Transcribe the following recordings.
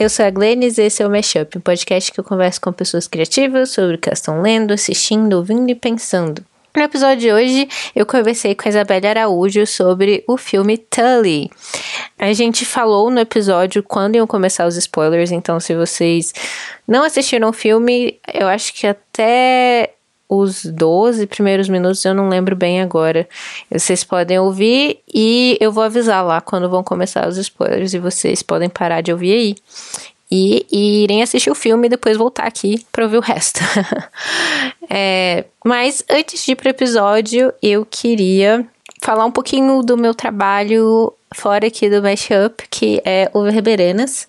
eu sou a Glennis e esse é o Mashup, um podcast que eu converso com pessoas criativas sobre o que elas estão lendo, assistindo, ouvindo e pensando. No episódio de hoje, eu conversei com a Isabelle Araújo sobre o filme Tully. A gente falou no episódio quando iam começar os spoilers, então se vocês não assistiram o filme, eu acho que até os 12 primeiros minutos, eu não lembro bem agora. Vocês podem ouvir e eu vou avisar lá quando vão começar os spoilers e vocês podem parar de ouvir aí. E, e irem assistir o filme e depois voltar aqui para ouvir o resto. é, mas antes de ir pro episódio, eu queria falar um pouquinho do meu trabalho fora aqui do Mashup, que é o Verberenas.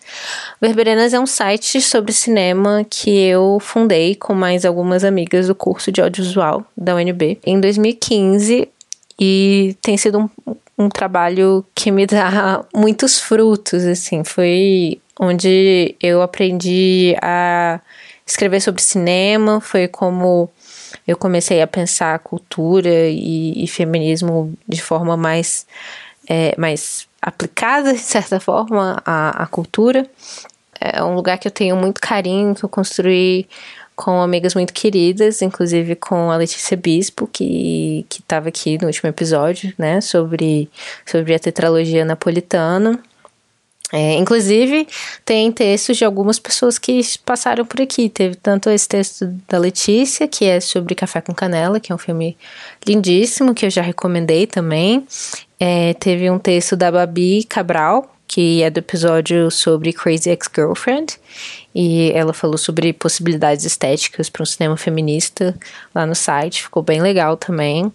Verberenas é um site sobre cinema que eu fundei com mais algumas amigas do curso de audiovisual da UNB em 2015 e tem sido um, um trabalho que me dá muitos frutos, assim, foi onde eu aprendi a escrever sobre cinema, foi como eu comecei a pensar cultura e, e feminismo de forma mais é, mais aplicada, de certa forma, à, à cultura. É um lugar que eu tenho muito carinho, que eu construí com amigas muito queridas, inclusive com a Letícia Bispo, que estava aqui no último episódio, né, sobre, sobre a tetralogia napolitana. É, inclusive, tem textos de algumas pessoas que passaram por aqui. Teve tanto esse texto da Letícia, que é sobre Café com Canela, que é um filme lindíssimo, que eu já recomendei também. É, teve um texto da Babi Cabral, que é do episódio sobre Crazy Ex-Girlfriend. E ela falou sobre possibilidades estéticas para um cinema feminista lá no site. Ficou bem legal também.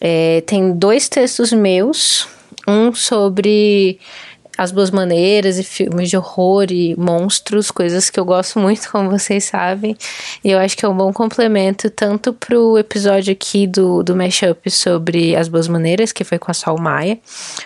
É, tem dois textos meus. Um sobre as Boas Maneiras e filmes de horror e monstros, coisas que eu gosto muito, como vocês sabem. E eu acho que é um bom complemento tanto pro episódio aqui do, do Mashup sobre as Boas Maneiras, que foi com a Sol Maia,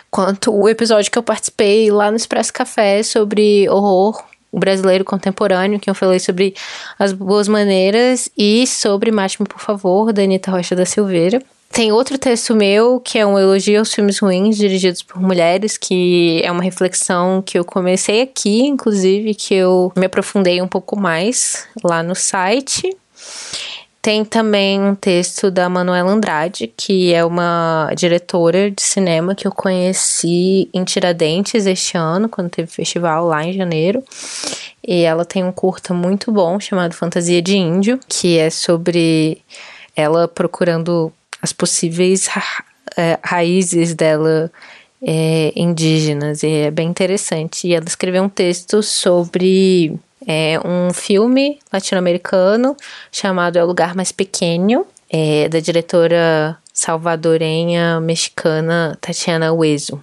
quanto o episódio que eu participei lá no Expresso Café sobre horror brasileiro contemporâneo, que eu falei sobre as boas maneiras e sobre Mate-me, por favor, da Anitta Rocha da Silveira. Tem outro texto meu que é um elogio aos filmes ruins dirigidos por mulheres, que é uma reflexão que eu comecei aqui, inclusive, que eu me aprofundei um pouco mais lá no site. Tem também um texto da Manuela Andrade, que é uma diretora de cinema que eu conheci em Tiradentes este ano, quando teve festival lá em janeiro. E ela tem um curta muito bom chamado Fantasia de Índio, que é sobre ela procurando as possíveis ra é, raízes dela é, indígenas. E é bem interessante. E ela escreveu um texto sobre é, um filme latino-americano chamado É o Lugar Mais Pequeno, é, da diretora salvadorenha mexicana Tatiana Hueso.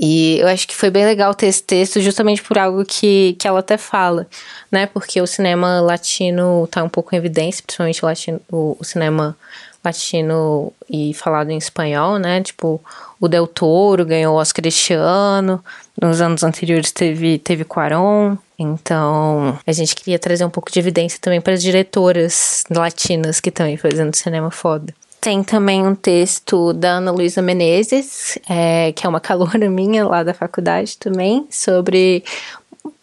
E eu acho que foi bem legal ter esse texto, justamente por algo que, que ela até fala, né? Porque o cinema latino tá um pouco em evidência, principalmente o, latino, o, o cinema latino e falado em espanhol, né? Tipo, o Del Toro ganhou o Oscar este ano, nos anos anteriores teve, teve Quaron. Então, a gente queria trazer um pouco de evidência também para as diretoras latinas que estão aí fazendo cinema foda. Tem também um texto da Ana Luísa Menezes, é, que é uma caloura minha lá da faculdade também, sobre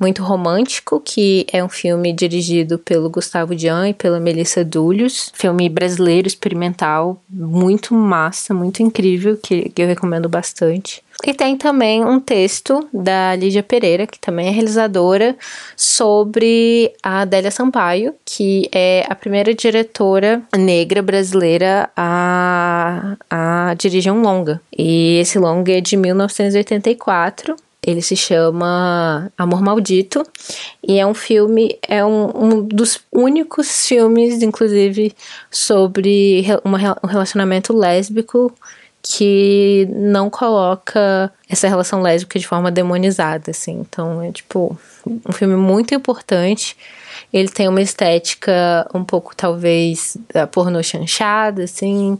muito romântico, que é um filme dirigido pelo Gustavo Dian e pela Melissa Dulhos. Filme brasileiro, experimental, muito massa, muito incrível, que, que eu recomendo bastante. E tem também um texto da Lídia Pereira, que também é realizadora, sobre a Adélia Sampaio, que é a primeira diretora negra brasileira a, a dirigir um longa. E esse longa é de 1984 ele se chama Amor Maldito e é um filme, é um, um dos únicos filmes, inclusive, sobre uma, um relacionamento lésbico que não coloca essa relação lésbica de forma demonizada, assim. Então é tipo um filme muito importante. Ele tem uma estética um pouco, talvez, da pornô chanchada, assim,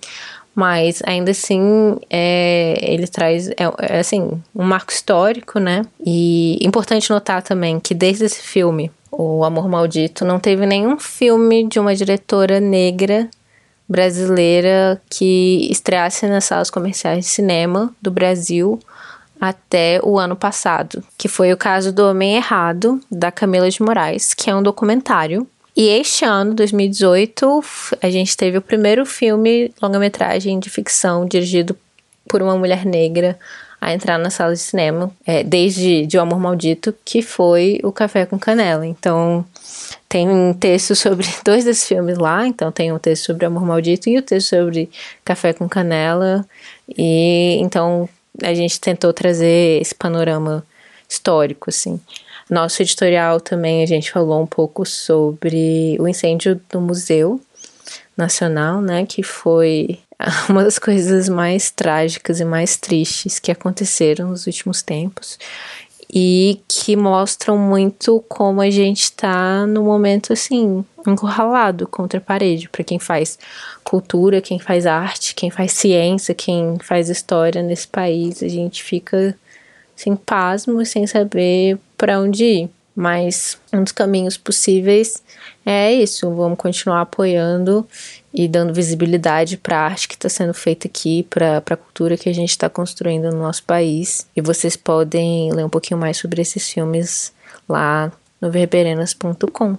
mas ainda assim é, ele traz é, é, assim um marco histórico, né? E importante notar também que desde esse filme, O Amor Maldito, não teve nenhum filme de uma diretora negra brasileira que estreasse nas salas comerciais de cinema do Brasil até o ano passado, que foi o caso do Homem Errado, da Camila de Moraes, que é um documentário. E este ano, 2018, a gente teve o primeiro filme longa-metragem de ficção dirigido por uma mulher negra a entrar na sala de cinema, é, desde De O Amor Maldito, que foi o Café com Canela. Então, tem um texto sobre dois desses filmes lá. Então, tem um texto sobre Amor Maldito e o um texto sobre Café com Canela. E então a gente tentou trazer esse panorama histórico, assim. Nosso editorial também a gente falou um pouco sobre o incêndio do Museu Nacional, né, que foi uma das coisas mais trágicas e mais tristes que aconteceram nos últimos tempos e que mostram muito como a gente está no momento assim, encurralado contra a parede, para quem faz cultura, quem faz arte, quem faz ciência, quem faz história nesse país, a gente fica sem pasmo, sem saber para onde ir. Mas um dos caminhos possíveis é isso, vamos continuar apoiando e dando visibilidade para a arte que está sendo feita aqui, para a cultura que a gente está construindo no nosso país. E vocês podem ler um pouquinho mais sobre esses filmes lá no verberenas.com.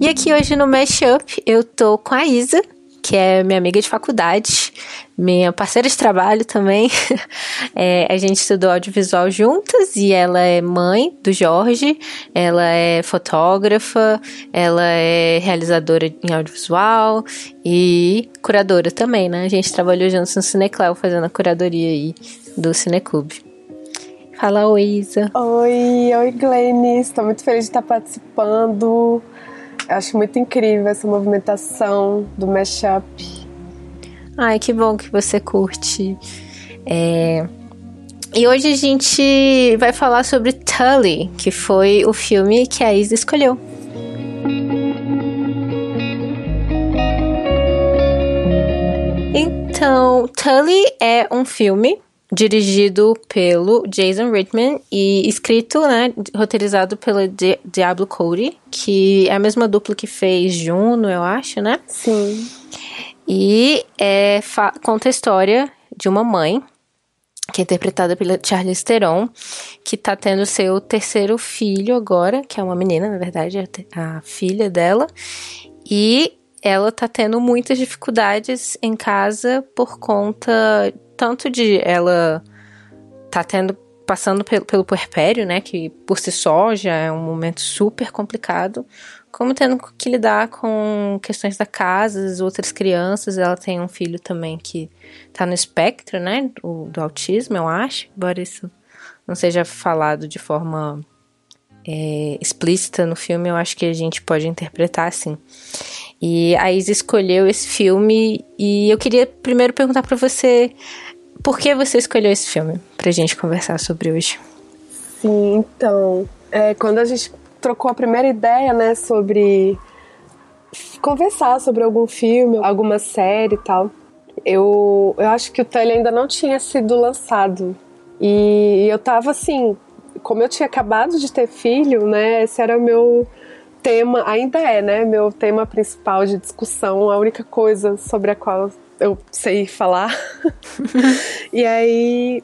E aqui hoje no Mashup eu tô com a Isa, que é minha amiga de faculdade, minha parceira de trabalho também. É, a gente estudou audiovisual juntas e ela é mãe do Jorge, ela é fotógrafa, ela é realizadora em audiovisual e curadora também, né? A gente trabalhou juntos no Cineclau fazendo a curadoria aí do Cineclube. Fala, Isa. Oi, oi, Glennis. Estou muito feliz de estar participando. Acho muito incrível essa movimentação do mashup. Ai, que bom que você curte. É... E hoje a gente vai falar sobre Tully, que foi o filme que a Isa escolheu. Então, Tully é um filme dirigido pelo Jason Reitman e escrito, né, roteirizado pelo Di Diablo Cody, que é a mesma dupla que fez Juno, eu acho, né? Sim. E é, conta a história de uma mãe, que é interpretada pela Charlize Theron, que tá tendo seu terceiro filho agora, que é uma menina, na verdade, a, a filha dela, e ela tá tendo muitas dificuldades em casa por conta tanto de ela tá tendo passando pelo, pelo puerpério, né, que por si só já é um momento super complicado, como tendo que lidar com questões da casa, as outras crianças, ela tem um filho também que tá no espectro, né, do, do autismo, eu acho, embora isso não seja falado de forma é, explícita no filme, eu acho que a gente pode interpretar assim. E a Isa escolheu esse filme e eu queria primeiro perguntar para você por que você escolheu esse filme pra gente conversar sobre hoje? Sim, então, é, quando a gente trocou a primeira ideia, né, sobre conversar sobre algum filme, alguma série e tal, eu, eu acho que o Tully ainda não tinha sido lançado. E eu tava assim, como eu tinha acabado de ter filho, né, esse era o meu tema, ainda é, né, meu tema principal de discussão, a única coisa sobre a qual eu sei falar. e aí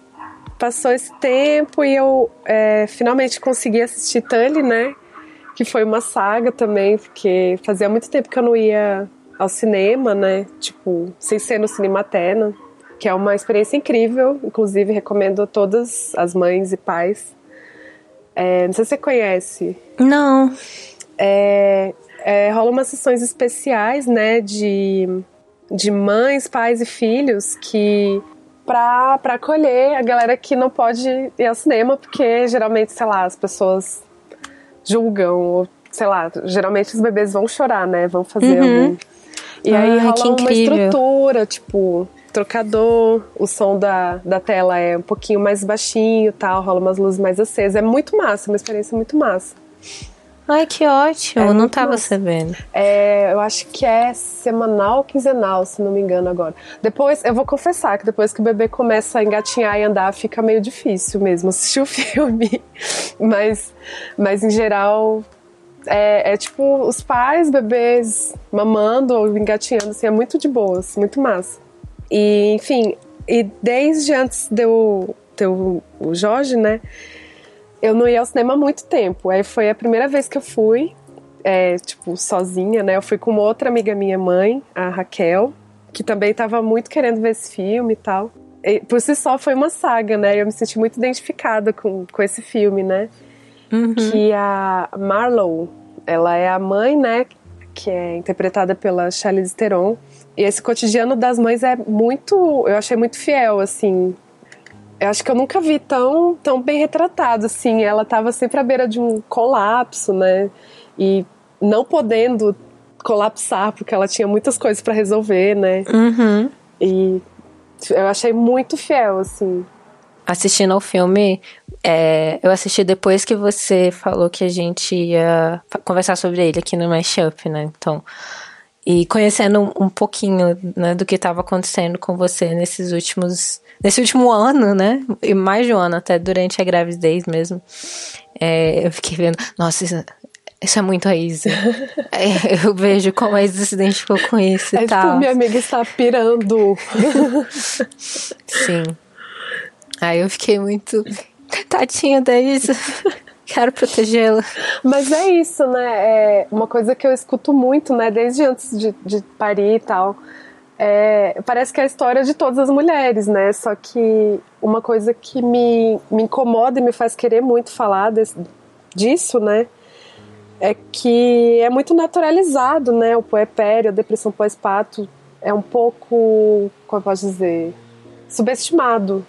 passou esse tempo e eu é, finalmente consegui assistir Tully, né? Que foi uma saga também, porque fazia muito tempo que eu não ia ao cinema, né? Tipo, sem ser no Cinematerna, que é uma experiência incrível. Inclusive, recomendo a todas as mães e pais. É, não sei se você conhece. Não. É, é, rola umas sessões especiais, né? De de mães, pais e filhos que para acolher a galera que não pode ir ao cinema, porque geralmente, sei lá, as pessoas julgam, ou sei lá, geralmente os bebês vão chorar, né? Vão fazer uhum. algum. E Ai, aí rola uma estrutura, tipo, trocador, o som da, da tela é um pouquinho mais baixinho tal, rola umas luzes mais acesas. É muito massa, uma experiência muito massa. Ai, que ótimo. É não tava massa. sabendo. É, eu acho que é semanal ou quinzenal, se não me engano agora. Depois, eu vou confessar que depois que o bebê começa a engatinhar e andar, fica meio difícil mesmo assistir o filme. mas, mas em geral, é, é, tipo os pais, bebês mamando ou engatinhando, assim, é muito de boas, muito massa. E, enfim, E desde antes de eu ter o Jorge, né? Eu não ia ao cinema há muito tempo. Aí foi a primeira vez que eu fui, é, tipo, sozinha, né? Eu fui com uma outra amiga minha mãe, a Raquel, que também estava muito querendo ver esse filme e tal. E, por si só foi uma saga, né? Eu me senti muito identificada com, com esse filme, né? Uhum. Que a Marlowe, ela é a mãe, né? Que é interpretada pela Charlize Theron. E esse cotidiano das mães é muito, eu achei muito fiel, assim, eu acho que eu nunca vi tão, tão bem retratado, assim. Ela estava sempre à beira de um colapso, né? E não podendo colapsar, porque ela tinha muitas coisas para resolver, né? Uhum. E eu achei muito fiel, assim. Assistindo ao filme, é, eu assisti depois que você falou que a gente ia conversar sobre ele aqui no Mashup, né? Então, e conhecendo um, pouquinho né, do que estava acontecendo com você nesses últimos nesse último ano, né? E mais de um ano, até durante a gravidez mesmo. É, eu fiquei vendo, nossa, isso, isso é muito a Isa. é, eu vejo como a Isa se identificou com isso é e tal. Tipo, minha amiga está pirando. Sim. Aí eu fiquei muito. Tadinha da Isa. Quero protegê-la. Mas é isso, né? É uma coisa que eu escuto muito, né? Desde antes de, de parir e tal. É, parece que é a história de todas as mulheres, né? Só que uma coisa que me, me incomoda e me faz querer muito falar desse, disso, né? É que é muito naturalizado, né? O puerpério, a depressão pós-parto é um pouco, como eu posso dizer, subestimado,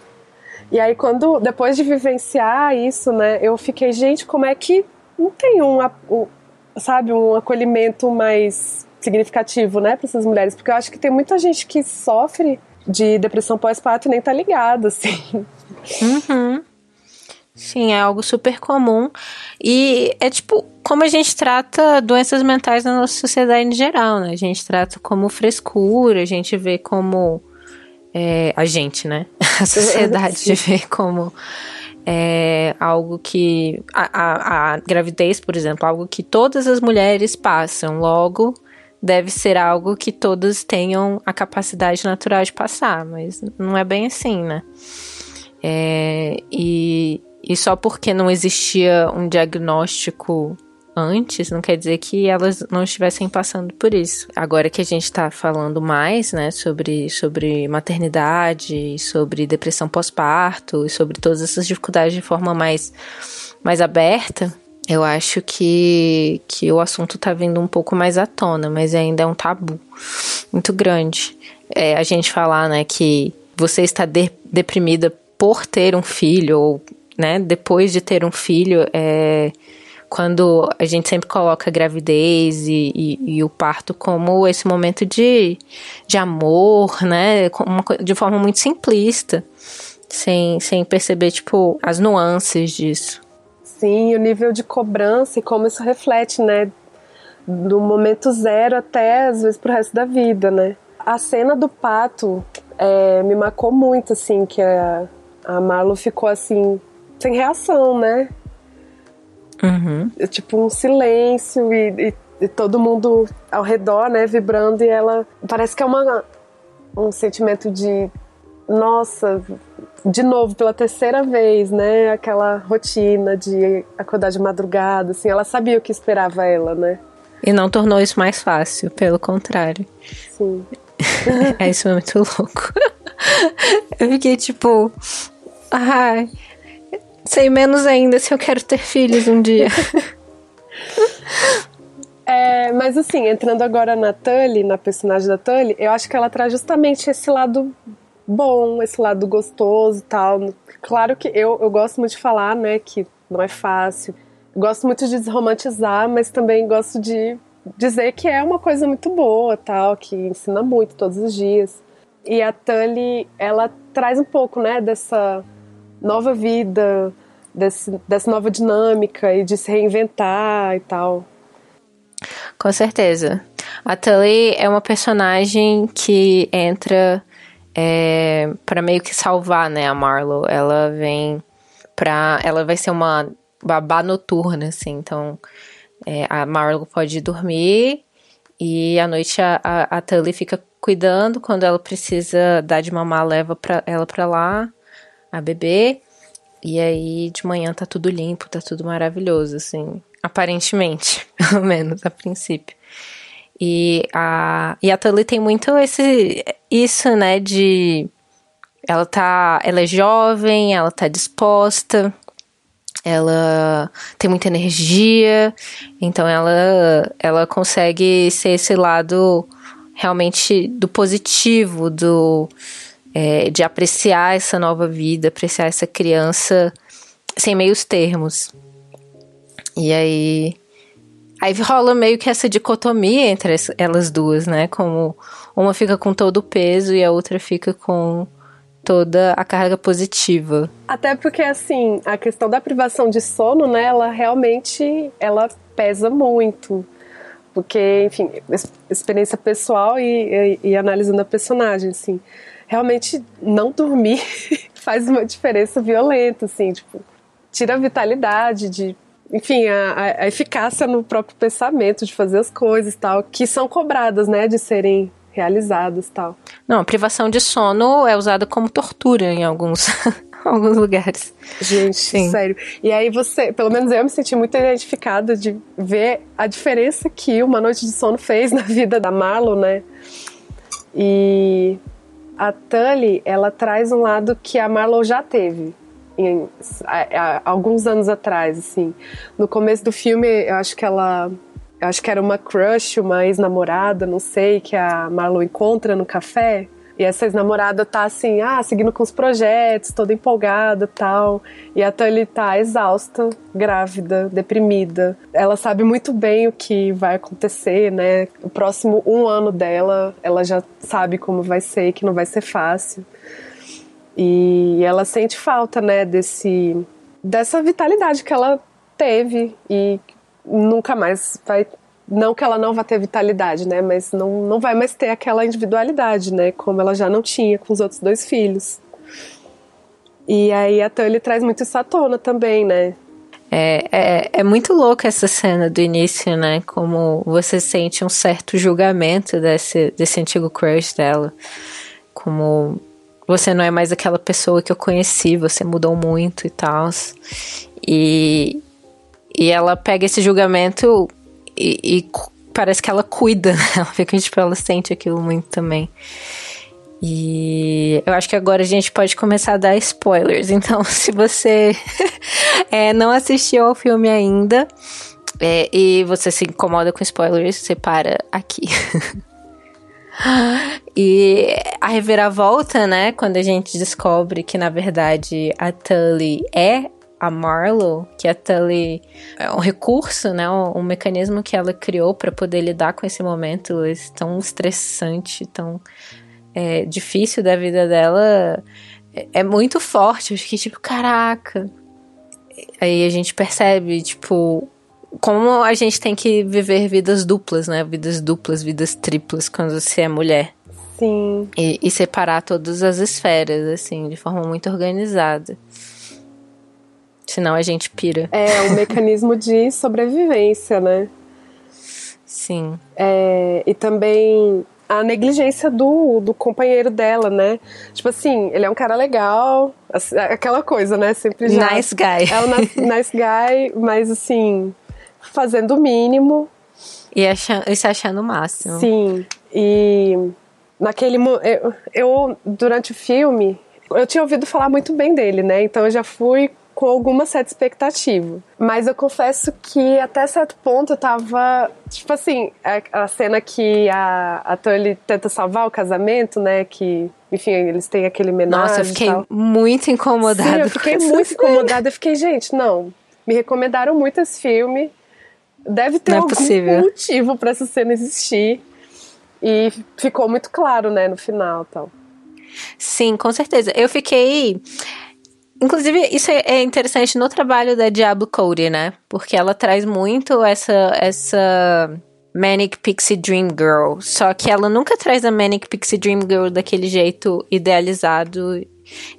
e aí, quando, depois de vivenciar isso, né, eu fiquei, gente, como é que não tem um, um sabe, um acolhimento mais significativo, né, para essas mulheres? Porque eu acho que tem muita gente que sofre de depressão pós-parto e nem tá ligado, assim. Uhum. Sim, é algo super comum. E é tipo como a gente trata doenças mentais na nossa sociedade em geral, né? A gente trata como frescura, a gente vê como é, a gente, né? A sociedade de ver como é, algo que. A, a, a, gravidez, por exemplo, algo que todas as mulheres passam, logo deve ser algo que todas tenham a capacidade natural de passar, mas não é bem assim, né? É, e, e só porque não existia um diagnóstico antes, não quer dizer que elas não estivessem passando por isso. Agora que a gente está falando mais, né, sobre, sobre maternidade, sobre depressão pós-parto sobre todas essas dificuldades de forma mais, mais aberta, eu acho que, que o assunto está vindo um pouco mais à tona, mas ainda é um tabu muito grande. É, a gente falar, né, que você está de, deprimida por ter um filho ou, né, depois de ter um filho, é quando a gente sempre coloca a gravidez e, e, e, o parto como esse momento de, de amor, né? De forma muito simplista, sem, sem perceber, tipo, as nuances disso. Sim, o nível de cobrança e como isso reflete, né? Do momento zero até, às vezes, pro resto da vida, né? A cena do pato é, me marcou muito, assim, que a, a Marlo ficou, assim, sem reação, né? Uhum. É tipo um silêncio e, e, e, todo mundo ao redor, né, vibrando e ela parece que é uma um sentimento de nossa, de novo pela terceira vez, né, aquela rotina de acordar de madrugada, assim, ela sabia o que esperava ela, né? E não tornou isso mais fácil, pelo contrário. Sim. é isso é muito louco. Eu fiquei tipo, ai, Sei menos ainda se eu quero ter filhos um dia. É, mas assim, entrando agora na Tully, na personagem da Tully, eu acho que ela traz justamente esse lado bom, esse lado gostoso e tal. Claro que eu, eu gosto muito de falar, né, que não é fácil. Gosto muito de desromantizar, mas também gosto de dizer que é uma coisa muito boa, tal, que ensina muito todos os dias. E a Tully, ela traz um pouco, né, dessa nova vida, desse, dessa nova dinâmica e de se reinventar e tal. Com certeza. A Tully é uma personagem que entra é, para meio que salvar, né, a Marlowe. Ela vem pra. Ela vai ser uma babá noturna, assim. Então, é, a Marlowe pode dormir e à noite a, a, a Tully fica cuidando, quando ela precisa dar de mamar, leva pra, ela pra lá, a bebê. E aí de manhã tá tudo limpo, tá tudo maravilhoso, assim. Aparentemente, pelo menos a princípio. E a, e a Tully tem muito esse, isso, né, de ela tá, ela é jovem, ela tá disposta, ela tem muita energia, então ela, ela consegue ser esse lado realmente do positivo, do é, de apreciar essa nova vida, apreciar essa criança sem meios termos. E aí Aí rola meio que essa dicotomia entre elas duas, né? Como uma fica com todo o peso e a outra fica com toda a carga positiva. Até porque, assim, a questão da privação de sono, né? Ela realmente, ela pesa muito. Porque, enfim, experiência pessoal e, e, e analisando a personagem, assim. Realmente, não dormir faz uma diferença violenta, assim, tipo... Tira a vitalidade de enfim, a, a, eficácia no próprio pensamento de fazer as coisas tal, que são cobradas, né, de serem realizadas tal. Não, a privação de sono é usada como tortura em alguns, alguns lugares. Gente, Sim. sério. E aí você, pelo menos eu me senti muito identificada de ver a diferença que uma noite de sono fez na vida da Marlon, né? E a Tully, ela traz um lado que a Marlon já teve em, alguns anos atrás, assim. No começo do filme, eu acho que ela. Eu acho que era uma crush, uma ex-namorada, não sei, que a Marlon encontra no café. E essa ex-namorada tá assim, ah, seguindo com os projetos, toda empolgada tal. E a Tully tá exausta, grávida, deprimida. Ela sabe muito bem o que vai acontecer, né? O próximo um ano dela, ela já sabe como vai ser, que não vai ser fácil. E ela sente falta, né, desse dessa vitalidade que ela teve e nunca mais vai não que ela não vá ter vitalidade, né, mas não, não vai mais ter aquela individualidade, né, como ela já não tinha com os outros dois filhos. E aí a Tully traz muito isso à tona também, né? É, é, é muito louca essa cena do início, né? Como você sente um certo julgamento desse, desse antigo crush dela. Como você não é mais aquela pessoa que eu conheci, você mudou muito e tal. E, e ela pega esse julgamento e, e parece que ela cuida? Ela fica, tipo, ela sente aquilo muito também. E eu acho que agora a gente pode começar a dar spoilers. Então, se você é, não assistiu ao filme ainda é, e você se incomoda com spoilers, você para aqui. E a reviravolta, né? Quando a gente descobre que, na verdade, a Tully é a Marlo, que a Tully é um recurso, né? Um, um mecanismo que ela criou para poder lidar com esse momento tão estressante, tão é, difícil da vida dela. É, é muito forte. Eu fiquei tipo, caraca. Aí a gente percebe, tipo, como a gente tem que viver vidas duplas, né? Vidas duplas, vidas triplas quando você é mulher. Sim. E, e separar todas as esferas, assim, de forma muito organizada. Senão a gente pira. É um mecanismo de sobrevivência, né? Sim. É, e também a negligência do, do companheiro dela, né? Tipo assim, ele é um cara legal, aquela coisa, né? Sempre já. Nice guy. É um nice guy, mas assim, fazendo o mínimo. E, achando, e se achando o máximo. Sim. E naquele. Eu, eu, durante o filme, eu tinha ouvido falar muito bem dele, né? Então eu já fui com alguma certa expectativa. Mas eu confesso que até certo ponto eu tava. Tipo assim, a, a cena que a, a Tully tenta salvar o casamento, né? Que, enfim, eles têm aquele menor. Nossa, eu fiquei muito incomodada. Sim, eu fiquei muito incomodada. Eu fiquei, gente, não. Me recomendaram muito esse filme. Deve ter é algum possível. motivo para essa cena existir. E ficou muito claro, né, no final tal. Sim, com certeza. Eu fiquei. Inclusive, isso é, é interessante no trabalho da Diablo Cody, né? Porque ela traz muito essa, essa Manic Pixie Dream Girl. Só que ela nunca traz a Manic Pixie Dream Girl daquele jeito idealizado.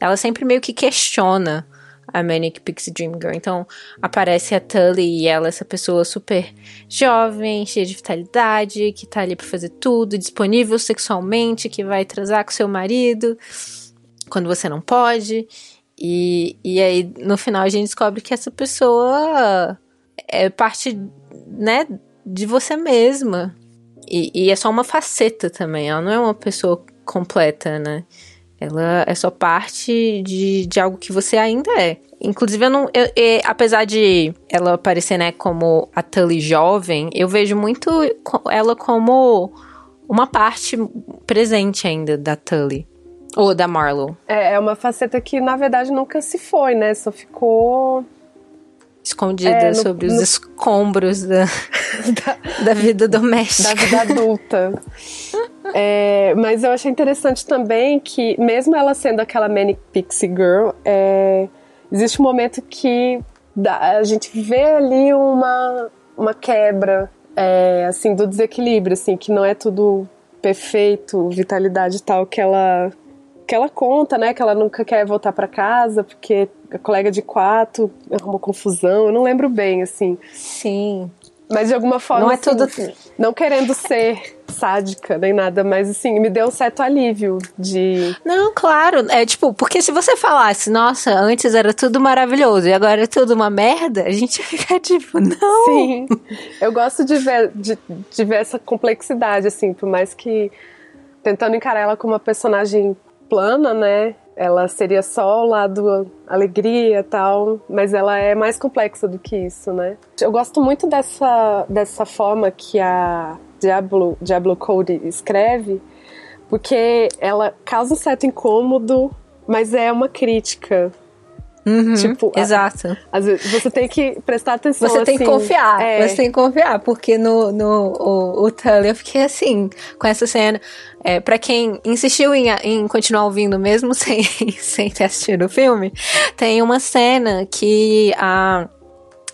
Ela sempre meio que questiona a Manic Pixie Dream Girl. Então, aparece a Tully e ela, essa pessoa super jovem, cheia de vitalidade, que tá ali pra fazer tudo, disponível sexualmente, que vai transar com seu marido quando você não pode. E, e aí, no final, a gente descobre que essa pessoa é parte, né, de você mesma. E, e é só uma faceta também, ela não é uma pessoa completa, né? Ela é só parte de, de algo que você ainda é. Inclusive, eu não. Eu, eu, apesar de ela aparecer, né, como a Tully jovem, eu vejo muito ela como uma parte presente ainda da Tully. Ou da Marlowe. É, é uma faceta que, na verdade, nunca se foi, né? Só ficou. Escondida é, no, sobre no... os escombros da, da, da vida doméstica. Da vida adulta. É, mas eu achei interessante também que, mesmo ela sendo aquela Manic Pixie Girl, é, existe um momento que a gente vê ali uma, uma quebra, é, assim, do desequilíbrio, assim, que não é tudo perfeito, vitalidade tal, que ela, que ela conta, né, que ela nunca quer voltar para casa porque a colega de quarto arrumou confusão, eu não lembro bem, assim. Sim. Mas de alguma forma. Não é assim, tudo. Não querendo ser sádica nem nada, mas assim, me deu um certo alívio de. Não, claro. É tipo, porque se você falasse, nossa, antes era tudo maravilhoso e agora é tudo uma merda, a gente ia ficar tipo, não. Sim. Eu gosto de ver, de, de ver essa complexidade, assim, por mais que. Tentando encarar ela como uma personagem plana, né? Ela seria só o lado alegria tal, mas ela é mais complexa do que isso, né? Eu gosto muito dessa, dessa forma que a Diablo, Diablo Code escreve, porque ela causa um certo incômodo, mas é uma crítica. Uhum, tipo, exato. às vezes você tem que prestar atenção. Você assim, tem que confiar. É. Você tem que confiar, porque no, no o, o Tully eu fiquei assim, com essa cena. É, para quem insistiu em, em continuar ouvindo mesmo sem, sem ter assistido o filme, tem uma cena que a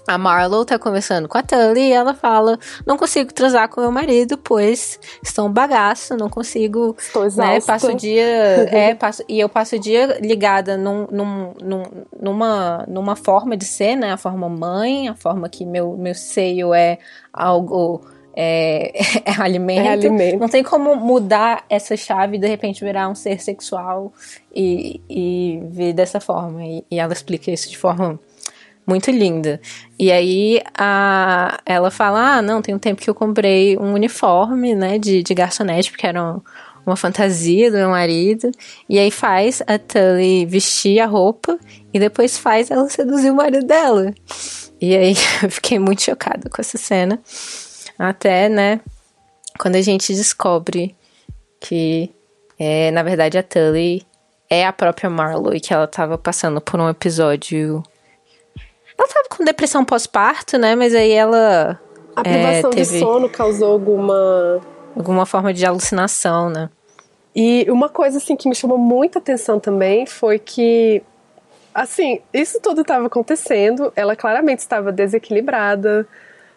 a Marlowe tá conversando com a Tully e ela fala: Não consigo transar com meu marido, pois estou um bagaço, não consigo. Estou exausta. Né, passo o dia. é, passo, e eu passo o dia ligada num, num, num, numa, numa forma de ser, né? A forma mãe, a forma que meu, meu seio é algo. É, é, alimento. é alimento. Não tem como mudar essa chave e de repente virar um ser sexual e, e ver dessa forma. E, e ela explica isso de forma muito linda. E aí a, ela fala: Ah, não, tem um tempo que eu comprei um uniforme, né, de, de garçonete, porque era um, uma fantasia do meu marido. E aí faz a Tully vestir a roupa e depois faz ela seduzir o marido dela. E aí eu fiquei muito chocada com essa cena. Até, né, quando a gente descobre que, é, na verdade, a Tully é a própria Marlowe e que ela tava passando por um episódio ela tava com depressão pós-parto, né? Mas aí ela. A privação é, teve de sono causou alguma. Alguma forma de alucinação, né? E uma coisa assim que me chamou muita atenção também foi que assim, isso tudo estava acontecendo, ela claramente estava desequilibrada,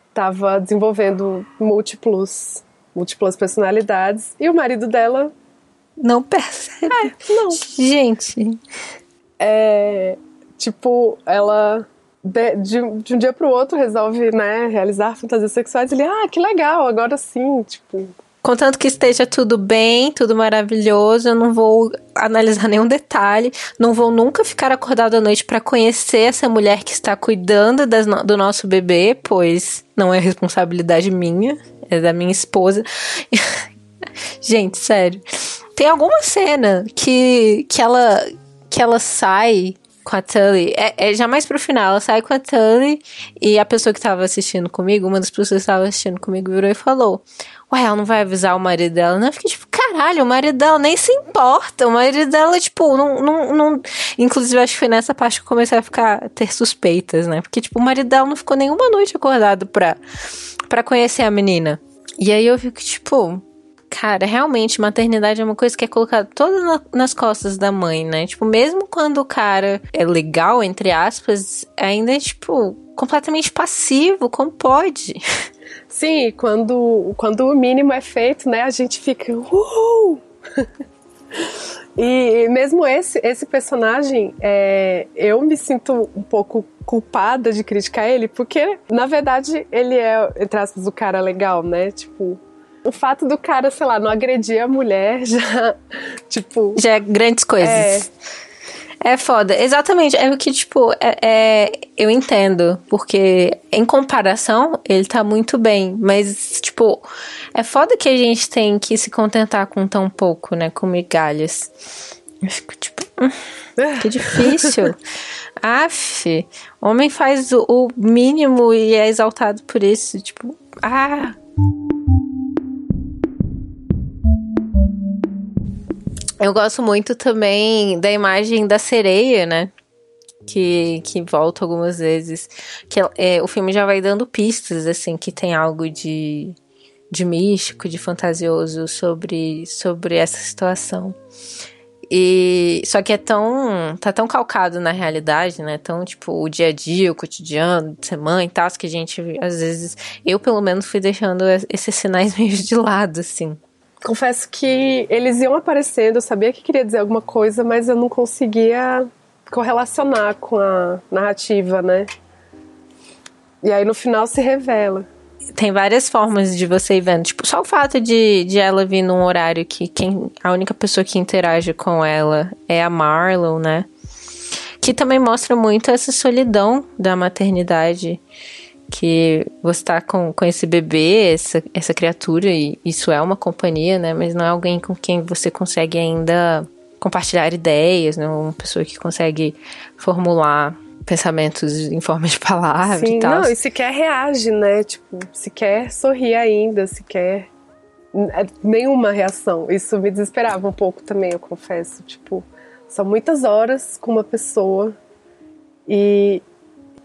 estava desenvolvendo múltiplos múltiplas personalidades e o marido dela não percebe. É, não. Gente, é, tipo, ela de, de, de um dia pro outro resolve, né, realizar fantasias sexuais, ele, ah, que legal, agora sim, tipo, Contanto que esteja tudo bem, tudo maravilhoso, eu não vou analisar nenhum detalhe, não vou nunca ficar acordado à noite para conhecer essa mulher que está cuidando das, do nosso bebê, pois não é responsabilidade minha, é da minha esposa. Gente, sério. Tem alguma cena que, que ela que ela sai com a Tully. É, é já mais pro final, ela sai com a Tully e a pessoa que tava assistindo comigo, uma das pessoas que tava assistindo comigo, virou e falou: Ué, ela não vai avisar o marido dela? Não, eu fiquei tipo, caralho, o marido dela nem se importa. O marido dela, tipo, não. não, não... Inclusive, acho que foi nessa parte que eu comecei a ficar ter suspeitas, né? Porque, tipo, o marido dela não ficou nenhuma noite acordado pra, pra conhecer a menina. E aí eu fico, tipo, Cara, realmente, maternidade é uma coisa que é colocada toda na, nas costas da mãe, né? Tipo, mesmo quando o cara é legal, entre aspas, ainda é, tipo, completamente passivo, como pode? Sim, quando, quando o mínimo é feito, né, a gente fica. Uhul! E mesmo esse, esse personagem, é, eu me sinto um pouco culpada de criticar ele, porque, na verdade, ele é, entre aspas, o cara legal, né? Tipo, o fato do cara, sei lá, não agredir a mulher já, tipo... Já é grandes coisas. É. É foda, exatamente. É o que, tipo, é, é, eu entendo, porque em comparação, ele tá muito bem, mas, tipo, é foda que a gente tem que se contentar com tão pouco, né? Com migalhas. Eu fico, tipo, hum, que difícil. Aff, homem faz o, o mínimo e é exaltado por isso, tipo, ah. Eu gosto muito também da imagem da sereia, né? Que, que volta algumas vezes. Que é, o filme já vai dando pistas, assim, que tem algo de, de místico, de fantasioso sobre, sobre essa situação. E só que é tão tá tão calcado na realidade, né? Tão tipo o dia a dia, o cotidiano, de ser mãe e tal, que a gente às vezes eu pelo menos fui deixando esses sinais meio de lado assim confesso que eles iam aparecendo, eu sabia que queria dizer alguma coisa, mas eu não conseguia correlacionar com a narrativa, né? E aí no final se revela. Tem várias formas de você ir vendo. Tipo, só o fato de, de ela vir num horário que quem, a única pessoa que interage com ela é a Marlon, né? Que também mostra muito essa solidão da maternidade que você tá com, com esse bebê, essa, essa criatura, e isso é uma companhia, né? Mas não é alguém com quem você consegue ainda compartilhar ideias, né? Uma pessoa que consegue formular pensamentos em forma de palavra Sim, e tal. Não, e sequer reage, né? Tipo, sequer sorrir ainda, sequer é, nenhuma reação. Isso me desesperava um pouco também, eu confesso. Tipo, são muitas horas com uma pessoa e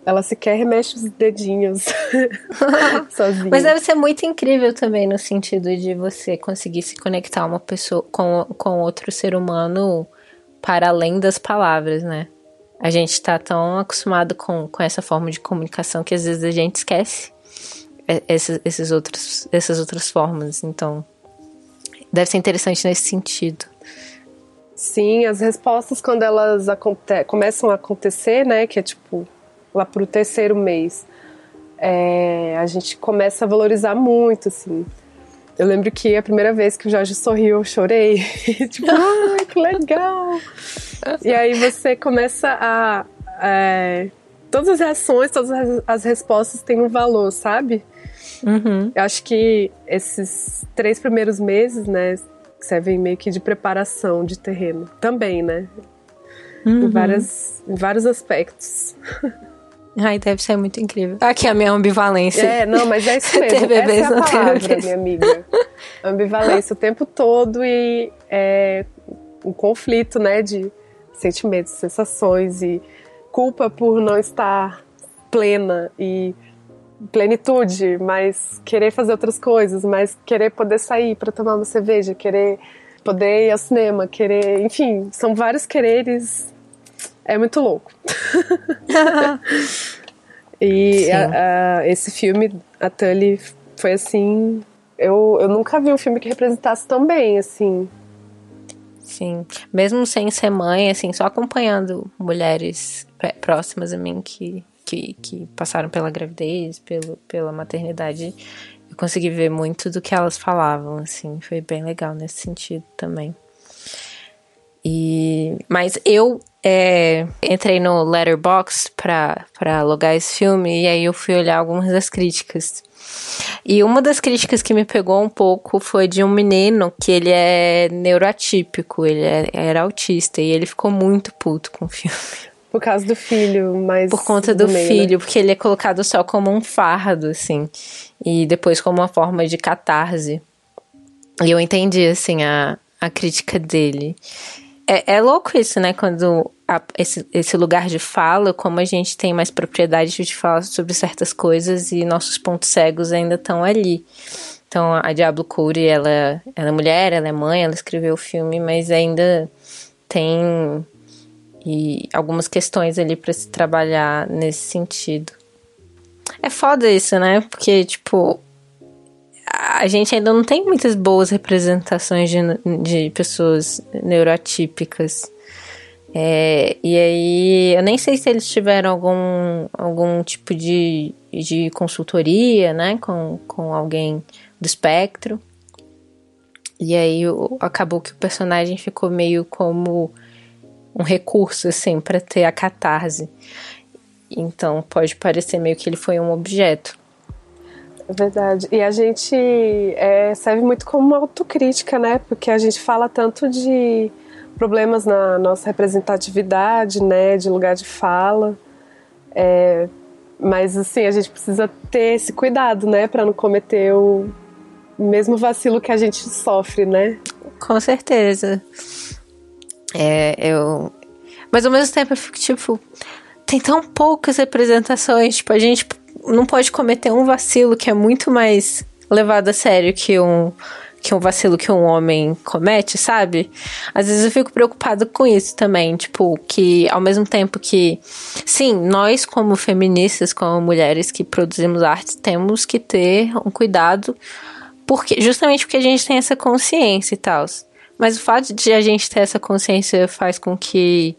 ela sequer remexe os dedinhos sozinha. Mas deve ser muito incrível também no sentido de você conseguir se conectar uma pessoa com, com outro ser humano para além das palavras, né? A gente está tão acostumado com, com essa forma de comunicação que às vezes a gente esquece esses, esses outros, essas outras formas. Então, deve ser interessante nesse sentido. Sim, as respostas quando elas começam a acontecer, né? Que é tipo, lá pro terceiro mês, é, a gente começa a valorizar muito, assim. Eu lembro que a primeira vez que o Jorge sorriu, eu chorei. tipo, ah, que legal! e aí você começa a. É, todas as reações, todas as respostas têm um valor, sabe? Uhum. Eu acho que esses três primeiros meses, né, servem meio que de preparação de terreno também, né? Uhum. Em, várias, em vários aspectos. Ai, deve ser muito incrível. Aqui a minha ambivalência. É, não, mas é isso mesmo. ter bebês Essa é a palavra, minha amiga. Ambivalência o tempo todo e é, um conflito, né, de sentimentos, sensações e culpa por não estar plena e plenitude, mas querer fazer outras coisas, mas querer poder sair para tomar uma cerveja, querer poder ir ao cinema, querer, enfim, são vários quereres é muito louco. e a, a, esse filme, a Tully, foi assim. Eu, eu nunca vi um filme que representasse tão bem, assim. Sim. Mesmo sem ser mãe, assim, só acompanhando mulheres próximas a mim que, que, que passaram pela gravidez, pelo, pela maternidade, eu consegui ver muito do que elas falavam, assim. Foi bem legal nesse sentido também. E, mas eu é, entrei no Letterbox pra, pra logar esse filme e aí eu fui olhar algumas das críticas. E uma das críticas que me pegou um pouco foi de um menino que ele é neuroatípico, ele é, era autista e ele ficou muito puto com o filme. Por causa do filho, mas. Por conta do, do meio, filho, né? porque ele é colocado só como um fardo, assim. E depois como uma forma de catarse. E eu entendi, assim, a, a crítica dele. É, é louco isso, né? Quando a, esse, esse lugar de fala, como a gente tem mais propriedade de falar sobre certas coisas e nossos pontos cegos ainda estão ali. Então, a Diablo Curi, ela, ela é mulher, ela é mãe, ela escreveu o filme, mas ainda tem e algumas questões ali para se trabalhar nesse sentido. É foda isso, né? Porque, tipo, a gente ainda não tem muitas boas representações de, de pessoas neuroatípicas. É, e aí, eu nem sei se eles tiveram algum, algum tipo de, de consultoria, né, com, com alguém do espectro. E aí acabou que o personagem ficou meio como um recurso, assim, para ter a catarse. Então pode parecer meio que ele foi um objeto. É verdade. E a gente é, serve muito como uma autocrítica, né? Porque a gente fala tanto de problemas na nossa representatividade, né? De lugar de fala. É, mas assim, a gente precisa ter esse cuidado, né? Para não cometer o mesmo vacilo que a gente sofre, né? Com certeza. É, eu. Mas ao mesmo tempo eu fico tipo. Tem tão poucas representações, tipo, a gente não pode cometer um vacilo que é muito mais levado a sério que um que um vacilo que um homem comete, sabe? Às vezes eu fico preocupado com isso também, tipo, que ao mesmo tempo que sim, nós como feministas, como mulheres que produzimos arte, temos que ter um cuidado porque justamente porque a gente tem essa consciência e tal. Mas o fato de a gente ter essa consciência faz com que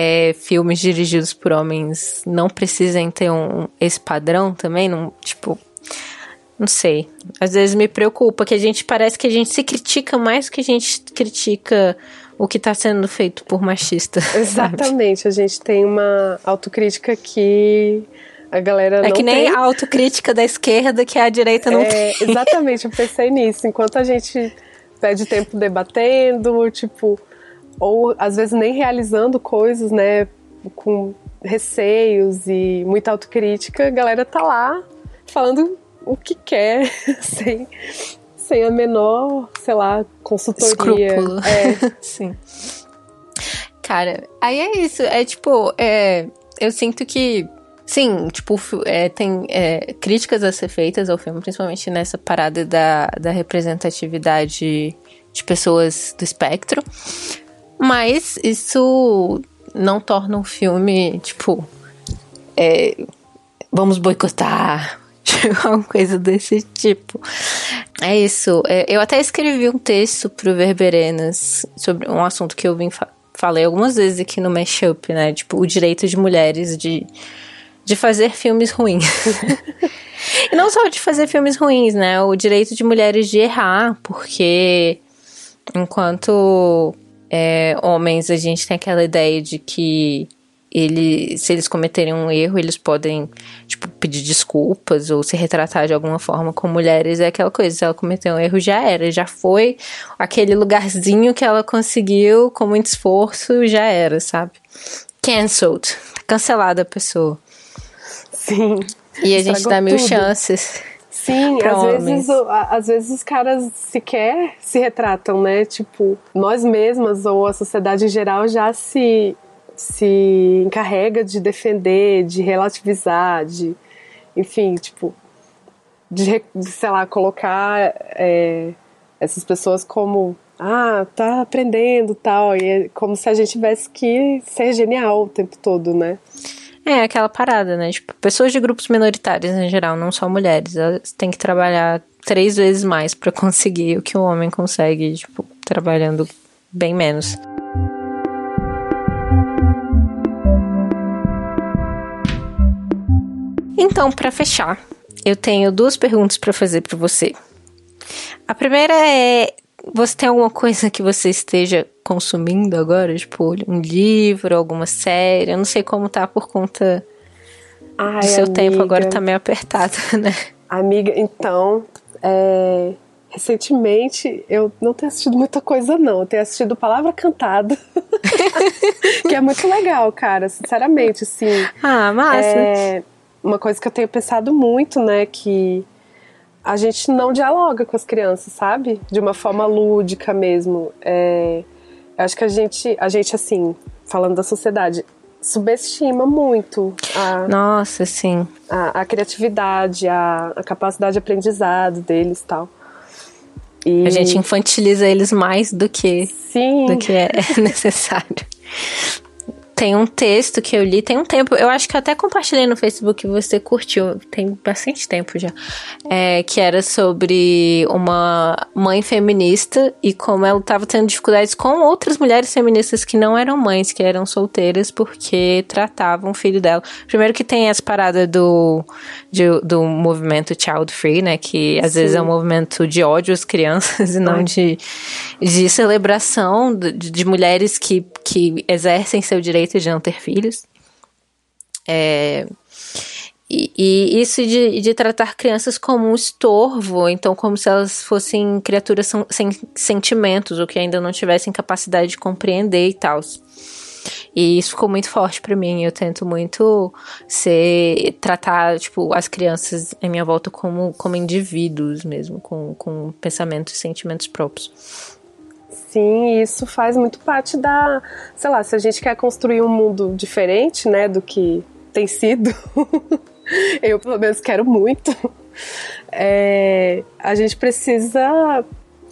é, filmes dirigidos por homens não precisem ter um, esse padrão também, não, tipo, não sei. Às vezes me preocupa que a gente parece que a gente se critica mais do que a gente critica o que está sendo feito por machista. Exatamente, sabe? a gente tem uma autocrítica que a galera é não que nem tem. a autocrítica da esquerda que a direita não é, tem. Exatamente, eu pensei nisso. Enquanto a gente perde tempo debatendo, tipo, ou às vezes nem realizando coisas, né, com receios e muita autocrítica, a galera tá lá falando o que quer, sem, sem a menor, sei lá, consultoria. Escrúpulo. É. Sim. Cara, aí é isso. É tipo, é, eu sinto que. Sim, tipo, é, tem é, críticas a ser feitas ao filme, principalmente nessa parada da, da representatividade de pessoas do espectro. Mas isso não torna um filme, tipo, é, vamos boicotar, alguma coisa desse tipo. É isso. É, eu até escrevi um texto pro Verberenas sobre um assunto que eu vim fa falei algumas vezes aqui no Mashup, né? Tipo, o direito de mulheres de, de fazer filmes ruins. e não só de fazer filmes ruins, né? O direito de mulheres de errar, porque enquanto é, homens, a gente tem aquela ideia de que ele, se eles cometerem um erro, eles podem, tipo, pedir desculpas ou se retratar de alguma forma com mulheres. É aquela coisa, se ela cometeu um erro, já era, já foi aquele lugarzinho que ela conseguiu com muito esforço, já era, sabe? Cancelled. Cancelada a pessoa. Sim. E a gente dá mil tudo. chances. Sim, às vezes, às vezes os caras sequer se retratam, né? Tipo, nós mesmas ou a sociedade em geral já se, se encarrega de defender, de relativizar, de. Enfim, tipo. De, sei lá, colocar é, essas pessoas como. Ah, tá aprendendo tal. E é como se a gente tivesse que ser genial o tempo todo, né? É, aquela parada, né? Tipo, pessoas de grupos minoritários em geral, não só mulheres, elas têm que trabalhar três vezes mais para conseguir o que um homem consegue, tipo, trabalhando bem menos. Então, para fechar, eu tenho duas perguntas para fazer para você. A primeira é você tem alguma coisa que você esteja consumindo agora? Tipo, um livro, alguma série? Eu não sei como tá por conta Ai, do seu amiga. tempo agora tá meio apertado, né? Amiga, então, é, recentemente eu não tenho assistido muita coisa, não. Eu tenho assistido Palavra Cantada, que é muito legal, cara, sinceramente, assim. Ah, massa. É uma coisa que eu tenho pensado muito, né, que a gente não dialoga com as crianças, sabe? De uma forma lúdica mesmo. É, acho que a gente, a gente, assim, falando da sociedade, subestima muito a. Nossa, sim. A, a criatividade, a, a, capacidade de aprendizado deles tal. e A gente infantiliza eles mais do que, sim. do que é necessário. Tem um texto que eu li tem um tempo. Eu acho que eu até compartilhei no Facebook você curtiu. Tem bastante tempo já. É, que era sobre uma mãe feminista e como ela estava tendo dificuldades com outras mulheres feministas que não eram mães, que eram solteiras, porque tratavam o filho dela. Primeiro que tem essa parada do, de, do movimento Child Free, né? Que às Sim. vezes é um movimento de ódio às crianças e não de, de celebração de, de mulheres que, que exercem seu direito de não ter filhos. É, e, e, isso de, de tratar crianças como um estorvo, então como se elas fossem criaturas sem sentimentos, ou que ainda não tivessem capacidade de compreender e tal. E isso ficou muito forte para mim. Eu tento muito ser tratar tipo as crianças em minha volta como como indivíduos mesmo, com, com pensamentos e sentimentos próprios. Sim, isso faz muito parte da, sei lá, se a gente quer construir um mundo diferente, né, do que tem sido, eu pelo menos quero muito. É, a gente precisa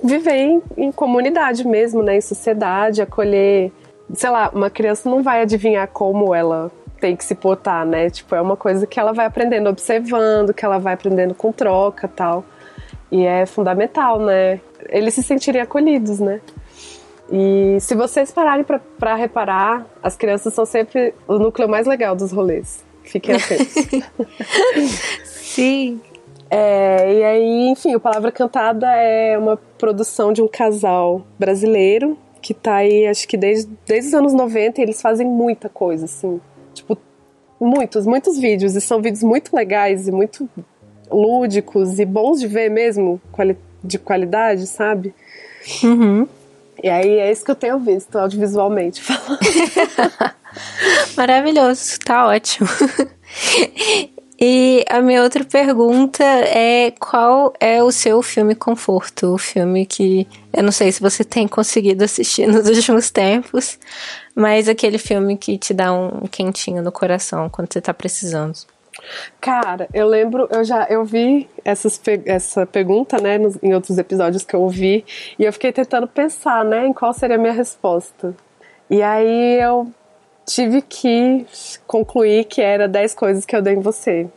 viver em, em, comunidade mesmo, né, em sociedade, acolher. Sei lá, uma criança não vai adivinhar como ela tem que se portar, né? Tipo, é uma coisa que ela vai aprendendo observando, que ela vai aprendendo com troca, tal. E é fundamental, né? Eles se sentirem acolhidos, né? E se vocês pararem para reparar, as crianças são sempre o núcleo mais legal dos rolês. Fiquem atentos. Sim. É, e aí, enfim, o Palavra Cantada é uma produção de um casal brasileiro que tá aí, acho que desde, desde os anos 90, eles fazem muita coisa, assim. Tipo, muitos, muitos vídeos. E são vídeos muito legais e muito lúdicos e bons de ver mesmo, de qualidade, sabe? Uhum. E aí é isso que eu tenho visto audiovisualmente falando. Maravilhoso, tá ótimo. E a minha outra pergunta é qual é o seu filme conforto? O filme que eu não sei se você tem conseguido assistir nos últimos tempos, mas aquele filme que te dá um quentinho no coração quando você tá precisando. Cara, eu lembro, eu já eu vi essas, essa pergunta, né, nos, em outros episódios que eu ouvi, e eu fiquei tentando pensar, né, em qual seria a minha resposta. E aí eu tive que concluir que era 10 coisas que eu dei em você.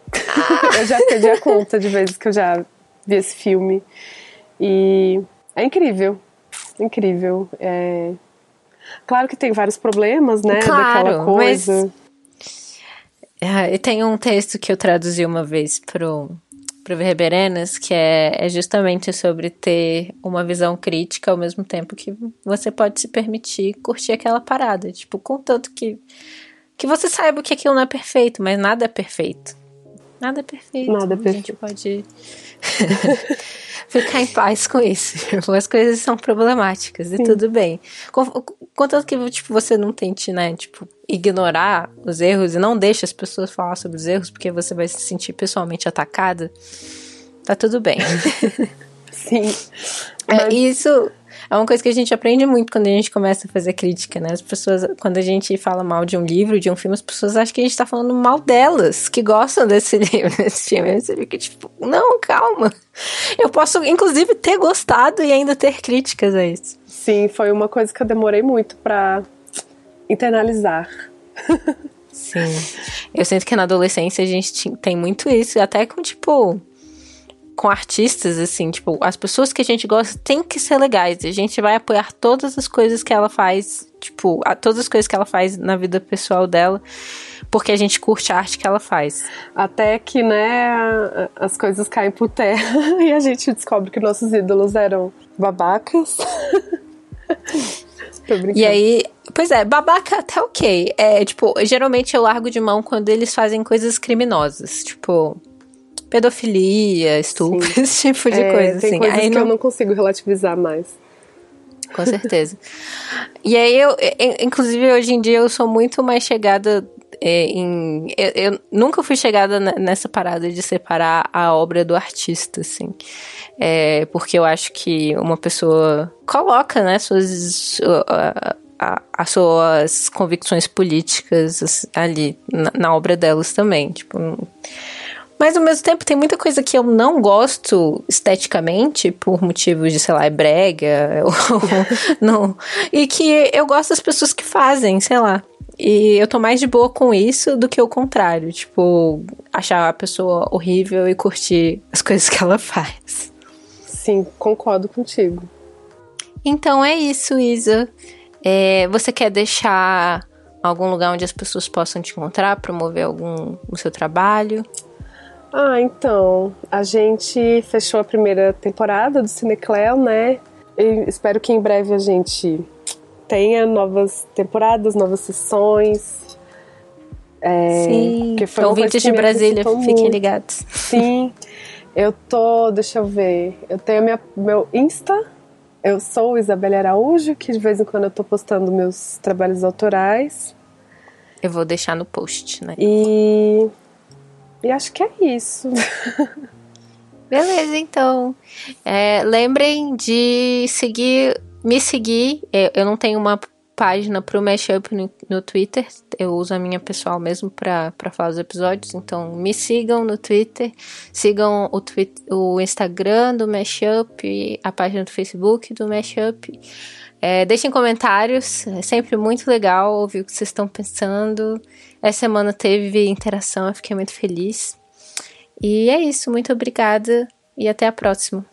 eu já perdi a conta de vezes que eu já vi esse filme. E é incrível. Incrível. É... Claro que tem vários problemas, né? Claro, daquela coisa. Mas ah, e tem um texto que eu traduzi uma vez pro, pro Verberenas, que é, é justamente sobre ter uma visão crítica ao mesmo tempo que você pode se permitir curtir aquela parada. Tipo, contanto que, que você saiba que aquilo não é perfeito, mas nada é perfeito. Nada é perfeito. Nada é perfeito. A gente pode ficar em paz com isso. As coisas são problemáticas Sim. e tudo bem. Contanto que tipo, você não tente, né, tipo, ignorar os erros e não deixe as pessoas falar sobre os erros porque você vai se sentir pessoalmente atacada, tá tudo bem. Sim. É, isso é uma coisa que a gente aprende muito quando a gente começa a fazer crítica, né? As pessoas, quando a gente fala mal de um livro, de um filme, as pessoas acham que a gente tá falando mal delas, que gostam desse livro, desse filme. Você fica tipo, não, calma. Eu posso, inclusive, ter gostado e ainda ter críticas a isso. Sim, foi uma coisa que eu demorei muito para internalizar. Sim. Eu sinto que na adolescência a gente tem muito isso, até com, tipo, com artistas, assim, tipo, as pessoas que a gente gosta tem que ser legais. A gente vai apoiar todas as coisas que ela faz, tipo, a, todas as coisas que ela faz na vida pessoal dela, porque a gente curte a arte que ela faz. Até que, né, as coisas caem por terra e a gente descobre que nossos ídolos eram babacas. e aí, pois é, babaca até ok. É, tipo, geralmente eu largo de mão quando eles fazem coisas criminosas. Tipo, pedofilia, estupro, Sim. esse tipo de é, coisa. Tem assim. coisas aí que não... eu não consigo relativizar mais. Com certeza. e aí eu, inclusive hoje em dia eu sou muito mais chegada é, em. Eu, eu, nunca fui chegada nessa parada de separar a obra do artista, assim. É, porque eu acho que uma pessoa coloca, né, suas. as suas convicções políticas ali na, na obra delas também. Tipo, mas ao mesmo tempo tem muita coisa que eu não gosto esteticamente, por motivos de, sei lá, é brega, ou não. E que eu gosto das pessoas que fazem, sei lá. E eu tô mais de boa com isso do que o contrário. Tipo, achar a pessoa horrível e curtir as coisas que ela faz. Sim, concordo contigo. Então é isso, Isa. É, você quer deixar algum lugar onde as pessoas possam te encontrar, promover algum o seu trabalho? Ah, então, a gente fechou a primeira temporada do Cinecleo, né? E espero que em breve a gente tenha novas temporadas, novas sessões. É, Sim, que foi ouvintes de Brasília, fiquem ligados. Sim, eu tô, deixa eu ver, eu tenho minha, meu Insta, eu sou Isabela Araújo, que de vez em quando eu tô postando meus trabalhos autorais. Eu vou deixar no post, né? E, e acho que é isso. Beleza, então. É, lembrem de seguir, me seguir. É, eu não tenho uma página pro Mashup no, no Twitter. Eu uso a minha pessoal mesmo para falar os episódios. Então me sigam no Twitter. Sigam o, Twitter, o Instagram do Mashup, a página do Facebook do Mashup. É, deixem comentários, é sempre muito legal ouvir o que vocês estão pensando. Essa semana teve interação, eu fiquei muito feliz. E é isso, muito obrigada e até a próxima.